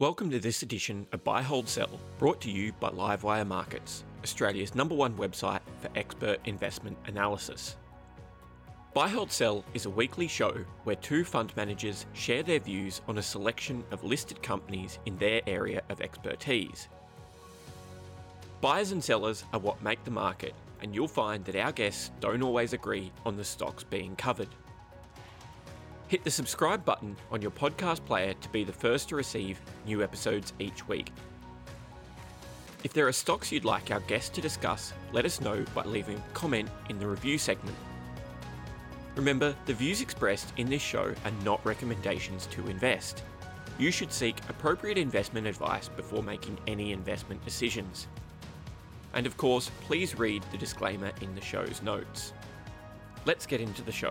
Welcome to this edition of Buy Hold Sell, brought to you by Livewire Markets, Australia's number one website for expert investment analysis. Buy Hold Sell is a weekly show where two fund managers share their views on a selection of listed companies in their area of expertise. Buyers and sellers are what make the market, and you'll find that our guests don't always agree on the stocks being covered. Hit the subscribe button on your podcast player to be the first to receive new episodes each week. If there are stocks you'd like our guests to discuss, let us know by leaving a comment in the review segment. Remember, the views expressed in this show are not recommendations to invest. You should seek appropriate investment advice before making any investment decisions. And of course, please read the disclaimer in the show's notes. Let's get into the show.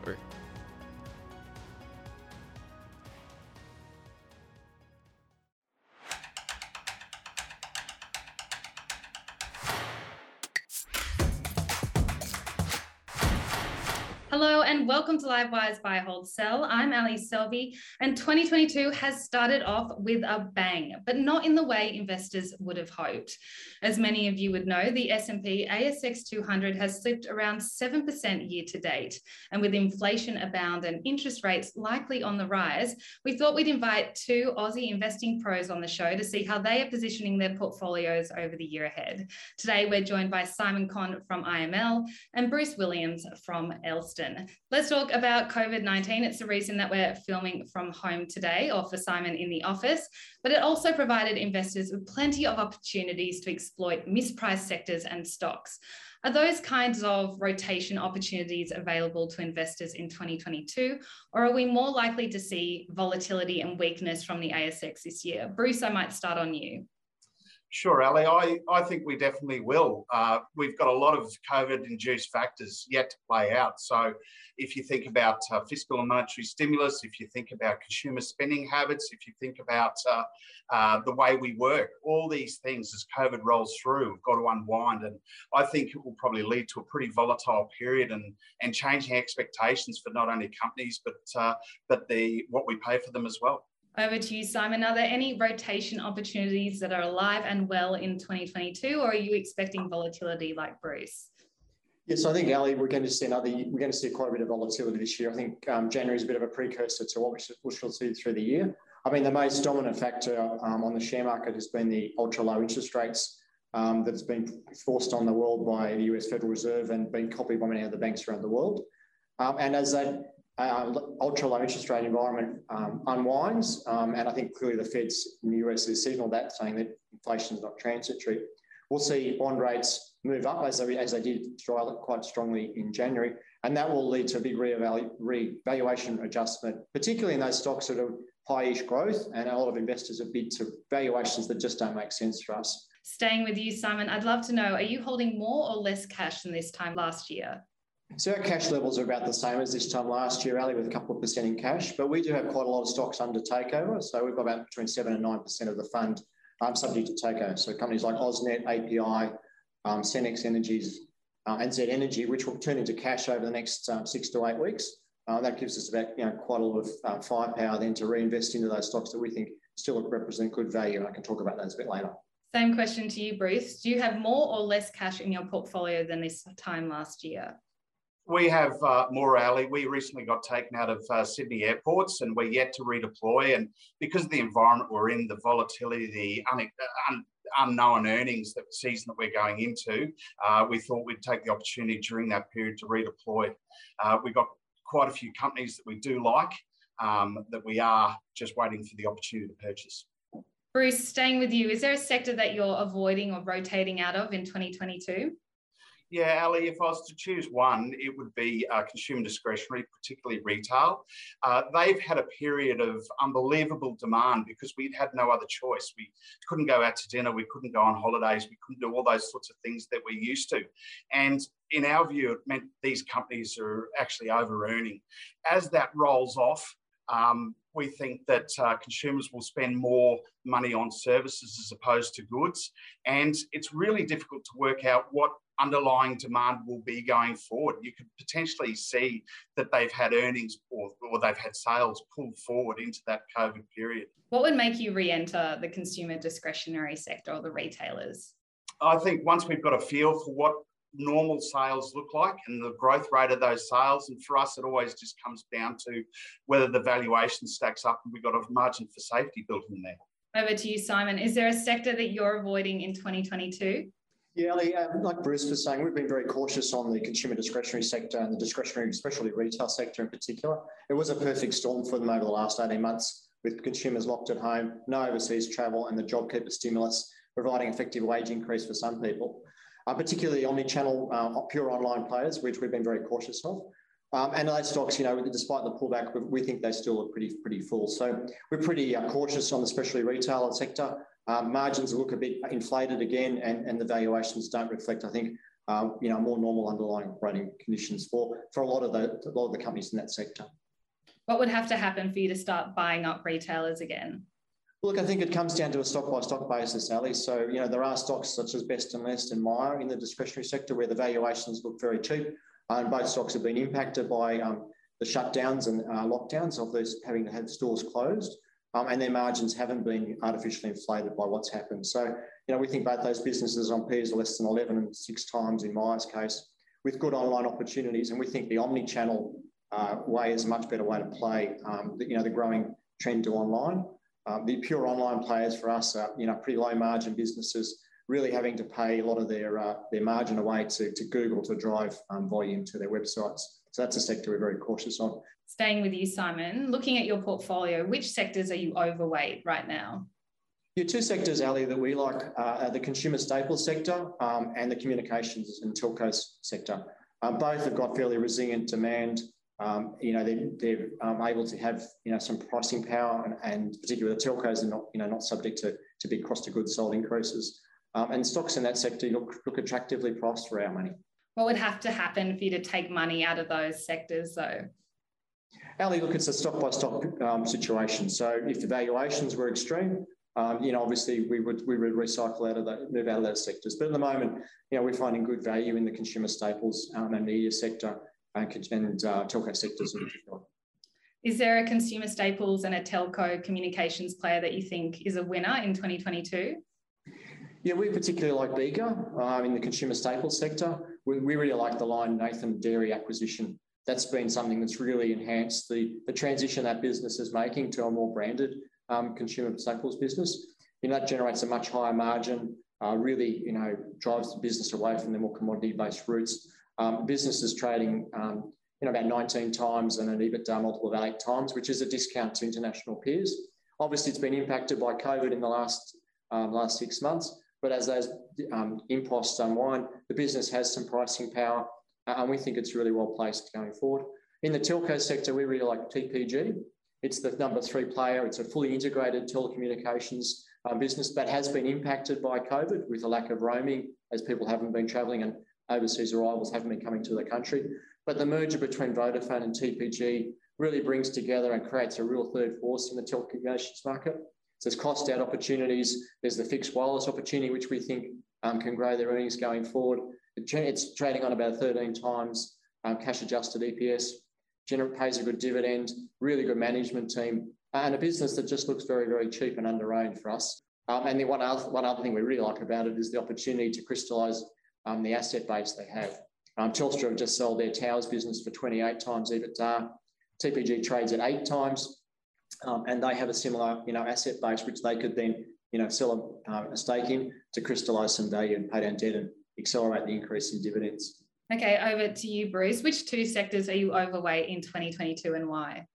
Welcome to Livewire's Buy Hold Sell. I'm Ally Selby, and 2022 has started off with a bang, but not in the way investors would have hoped. As many of you would know, the S&P ASX 200 has slipped around 7% year to date, and with inflation abound and interest rates likely on the rise, we thought we'd invite two Aussie investing pros on the show to see how they are positioning their portfolios over the year ahead. Today, we're joined by Simon Conn from IML and Bruce Williams from Elston. Let's talk about COVID 19. It's the reason that we're filming from home today, or for Simon in the office, but it also provided investors with plenty of opportunities to exploit mispriced sectors and stocks. Are those kinds of rotation opportunities available to investors in 2022, or are we more likely to see volatility and weakness from the ASX this year? Bruce, I might start on you. Sure, Ally. I, I think we definitely will. Uh, we've got a lot of COVID induced factors yet to play out. So, if you think about uh, fiscal and monetary stimulus, if you think about consumer spending habits, if you think about uh, uh the way we work, all these things as COVID rolls through, we've got to unwind. And I think it will probably lead to a pretty volatile period and, and changing expectations for not only companies, but, uh, but the, what we pay for them as well. Over to you, Simon. Are there any rotation opportunities that are alive and well in 2022, or are you expecting volatility like Bruce? Yes, I think Ally, we're going to see another. We're going to see quite a bit of volatility this year. I think um, January is a bit of a precursor to what we should, we shall see through the year. I mean, the most dominant factor um, on the share market has been the ultra low interest rates um, that has been forced on the world by the US Federal Reserve and been copied by many other banks around the world. Um, and as that uh, ultra low interest rate environment um, unwinds. Um, and I think clearly the Fed's in the US has signaled that, saying that inflation is not transitory. We'll see bond rates move up as they, as they did quite strongly in January. And that will lead to a big revaluation adjustment, particularly in those stocks that are high-ish growth. And a lot of investors have bid to valuations that just don't make sense for us. Staying with you, Simon, I'd love to know, are you holding more or less cash than this time last year? So our cash levels are about the same as this time last year, Ally, with a couple of percent in cash. But we do have quite a lot of stocks under takeover. So we've got about between seven and nine percent of the fund um, subject to takeover. So companies like AusNet, API, um, Senex Energies, uh, and Z Energy, which will turn into cash over the next um, six to eight weeks. Uh, that gives us about you know quite a lot of uh, firepower then to reinvest into those stocks that we think still represent good value. And I can talk about those a bit later. Same question to you, Bruce. Do you have more or less cash in your portfolio than this time last year? We have uh, more Ally. We recently got taken out of uh, Sydney airports and we're yet to redeploy. And because of the environment we're in, the volatility, the un- un- unknown earnings that season that we're going into, uh, we thought we'd take the opportunity during that period to redeploy. Uh, we've got quite a few companies that we do like um, that we are just waiting for the opportunity to purchase. Bruce, staying with you, is there a sector that you're avoiding or rotating out of in 2022? Yeah, Ally, if I was to choose one, it would be uh, consumer discretionary, particularly retail. Uh, they've had a period of unbelievable demand because we'd had no other choice. We couldn't go out to dinner, we couldn't go on holidays, we couldn't do all those sorts of things that we're used to. And in our view, it meant these companies are actually over earning. As that rolls off, um, we think that uh, consumers will spend more money on services as opposed to goods. And it's really difficult to work out what underlying demand will be going forward. You could potentially see that they've had earnings or, or they've had sales pulled forward into that COVID period. What would make you re enter the consumer discretionary sector or the retailers? I think once we've got a feel for what normal sales look like and the growth rate of those sales. And for us, it always just comes down to whether the valuation stacks up and we've got a margin for safety built in there. Over to you, Simon. Is there a sector that you're avoiding in 2022? Yeah, um, like Bruce was saying, we've been very cautious on the consumer discretionary sector and the discretionary, especially retail sector in particular. It was a perfect storm for them over the last 18 months with consumers locked at home, no overseas travel, and the JobKeeper stimulus providing effective wage increase for some people uh, particularly omni-channel uh, pure online players, which we've been very cautious of. Um, and those stocks, you know, despite the pullback, we think they still look pretty pretty full. So we're pretty uh, cautious on the specialty retail sector. Um, margins look a bit inflated again, and, and the valuations don't reflect, I think, um, you know, more normal underlying operating conditions for for a lot of the a lot of the companies in that sector. What would have to happen for you to start buying up retailers again? Look, I think it comes down to a stock by stock basis, Ally. So, you know, there are stocks such as Best and Less and Myer in the discretionary sector where the valuations look very cheap. And both stocks have been impacted by um, the shutdowns and uh, lockdowns of those having to have stores closed. Um, and their margins haven't been artificially inflated by what's happened. So, you know, we think both those businesses on P's are less than 11 and six times in Myer's case with good online opportunities. And we think the omni-channel uh, way is a much better way to play, um, the, you know, the growing trend to online. Um, the pure online players for us are, you know, pretty low margin businesses, really having to pay a lot of their uh, their margin away to, to Google to drive um, volume to their websites. So that's a sector we're very cautious on. Staying with you, Simon, looking at your portfolio, which sectors are you overweight right now? Your two sectors, Ally, that we like uh, are the consumer staples sector um, and the communications and telcos sector. Um, both have got fairly resilient demand um, you know, they're, they're um, able to have, you know, some pricing power and, and particularly the telcos are not, you know, not subject to, to big cost of goods sold increases. Um, and stocks in that sector look, look attractively priced for our money. What would have to happen for you to take money out of those sectors though? Ally, look, it's a stock by stock um, situation. So if the valuations were extreme, um, you know, obviously we would we would recycle out of that, move out of those sectors. But at the moment, you know, we're finding good value in the consumer staples um, and media sector and uh, telco sectors in particular. Is there a consumer staples and a telco communications player that you think is a winner in 2022? Yeah, we particularly like Bega um, in the consumer staples sector. We, we really like the Lion Nathan Dairy acquisition. That's been something that's really enhanced the, the transition that business is making to a more branded um, consumer staples business. You know, that generates a much higher margin, uh, really, you know, drives the business away from the more commodity-based routes. Um, business is trading um, you know, about 19 times and an EBITDA multiple of eight times, which is a discount to international peers. Obviously, it's been impacted by COVID in the last um, last six months, but as those um, imposts unwind, the business has some pricing power, uh, and we think it's really well placed going forward. In the telco sector, we really like TPG. It's the number three player. It's a fully integrated telecommunications uh, business that has been impacted by COVID with a lack of roaming as people haven't been travelling and overseas arrivals haven't been coming to the country. But the merger between Vodafone and TPG really brings together and creates a real third force in the telecommunications market. There's cost out opportunities. There's the fixed wireless opportunity, which we think um, can grow their earnings going forward. It's trading on about 13 times um, cash adjusted EPS, gener- pays a good dividend, really good management team, and a business that just looks very, very cheap and underowned for us. Um, and then one other, one other thing we really like about it is the opportunity to crystallise um, the asset base they have. Um, Telstra have just sold their towers business for 28 times EBITDA. TPG trades at eight times, um, and they have a similar, you know, asset base which they could then, you know, sell a, uh, a stake in to crystallise some value and pay down debt and accelerate the increase in dividends. Okay, over to you, Bruce. Which two sectors are you overweight in 2022 and why?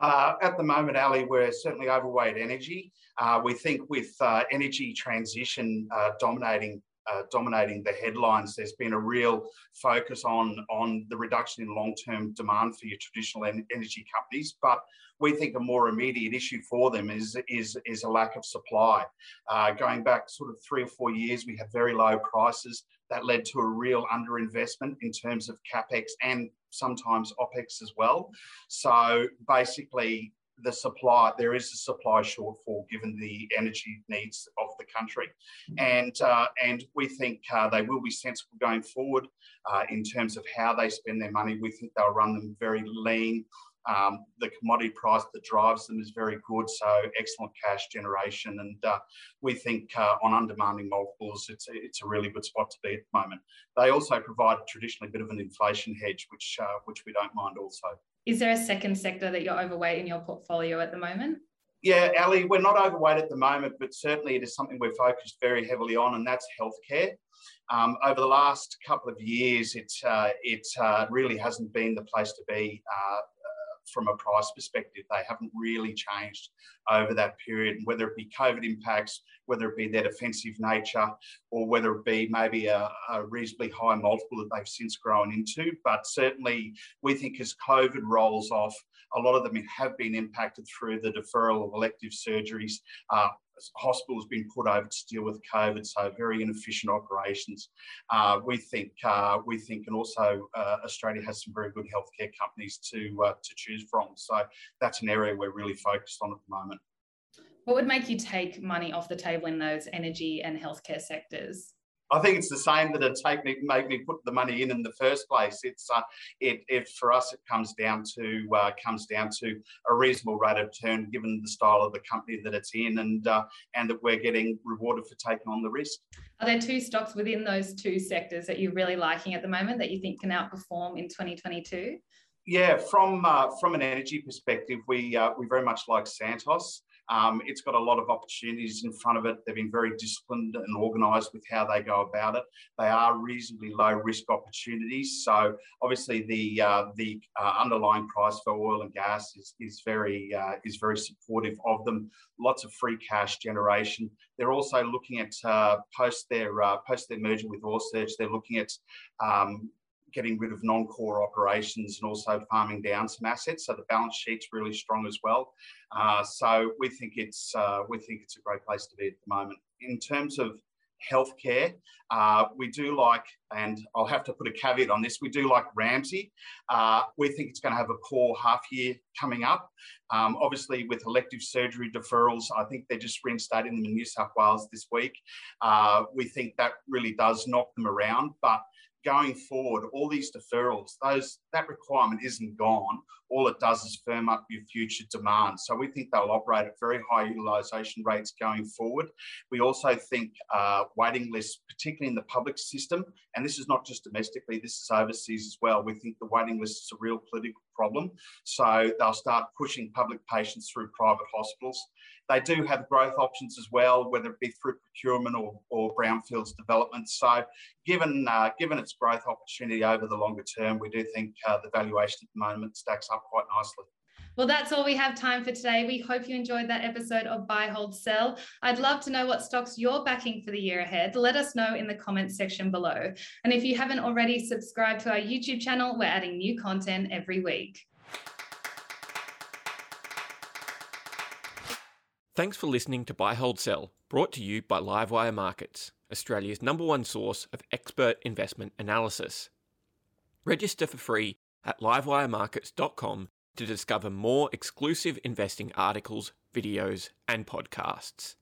Uh, at the moment, Ally, we're certainly overweight energy. Uh, we think with uh, energy transition uh, dominating uh, dominating the headlines. There's been a real focus on, on the reduction in long-term demand for your traditional en energy companies, but we think a more immediate issue for them is, is, is a lack of supply. Uh, going back sort of three or four years, we had very low prices. That led to a real underinvestment in terms of capex and sometimes opex as well. So basically, the supply, there is a supply shortfall given the energy needs of the country. And, uh, and we think uh, they will be sensible going forward uh, in terms of how they spend their money. We think they'll run them very lean. Um, the commodity price that drives them is very good, so excellent cash generation. And uh, we think uh, on undemanding multiples, it's a, it's a really good spot to be at the moment. They also provide traditionally a bit of an inflation hedge, which uh, which we don't mind also. Is there a second sector that you're overweight in your portfolio at the moment? Yeah, Ally, we're not overweight at the moment, but certainly it is something we're focused very heavily on, and that's healthcare. Um, over the last couple of years, it, uh, it uh, really hasn't been the place to be uh, from a price perspective. They haven't really changed over that period, And whether it be COVID impacts, whether it be their defensive nature, or whether it be maybe a, a reasonably high multiple that they've since grown into. But certainly, we think as COVID rolls off, a lot of them have been impacted through the deferral of elective surgeries. Uh, hospitals been put over to deal with COVID, so very inefficient operations. Uh, we think uh, we think, and also uh, Australia has some very good healthcare companies to uh, to choose from. So that's an area we're really focused on at the moment. What would make you take money off the table in those energy and healthcare sectors? I think it's the same that it take me make me put the money in in the first place. It's uh, it, it for us it comes down to uh, comes down to a reasonable rate of return given the style of the company that it's in and uh, and that we're getting rewarded for taking on the risk. Are there two stocks within those two sectors that you're really liking at the moment that you think can outperform in 2022? Yeah, from uh, from an energy perspective, we uh, we very much like Santos. Um, it's got a lot of opportunities in front of it. They've been very disciplined and organised with how they go about it. They are reasonably low risk opportunities. So obviously the uh, the uh, underlying price for oil and gas is is very uh, is very supportive of them. Lots of free cash generation. They're also looking at uh, post their uh, post their merger with Oil Search. They're looking at um, getting rid of non-core operations and also farming down some assets. So the balance sheet's really strong as well. Uh, so we think it's uh, we think it's a great place to be at the moment. In terms of healthcare, uh, we do like, and I'll have to put a caveat on this, we do like Ramsay. Uh, we think it's going to have a poor half year coming up. Um, obviously, with elective surgery deferrals, I think they're just reinstating them in New South Wales this week. Uh, we think that really does knock them around, but going forward, all these deferrals, those that requirement isn't gone. All it does is firm up your future demand. So we think they'll operate at very high utilisation rates going forward. We also think uh, waiting lists, particularly in the public system, and this is not just domestically, this is overseas as well. We think the waiting list is a real political problem. So they'll start pushing public patients through private hospitals. They do have growth options as well, whether it be through procurement or, or brownfields development. So, given uh, given its growth opportunity over the longer term, we do think uh, the valuation at the moment stacks up quite nicely. Well, that's all we have time for today. We hope you enjoyed that episode of Buy, Hold, Sell. I'd love to know what stocks you're backing for the year ahead. Let us know in the comments section below. And if you haven't already subscribed to our YouTube channel, we're adding new content every week. Thanks for listening to Buy, Hold, Sell, brought to you by Livewire Markets, Australia's number one source of expert investment analysis. Register for free at livewiremarkets.com to discover more exclusive investing articles, videos, and podcasts.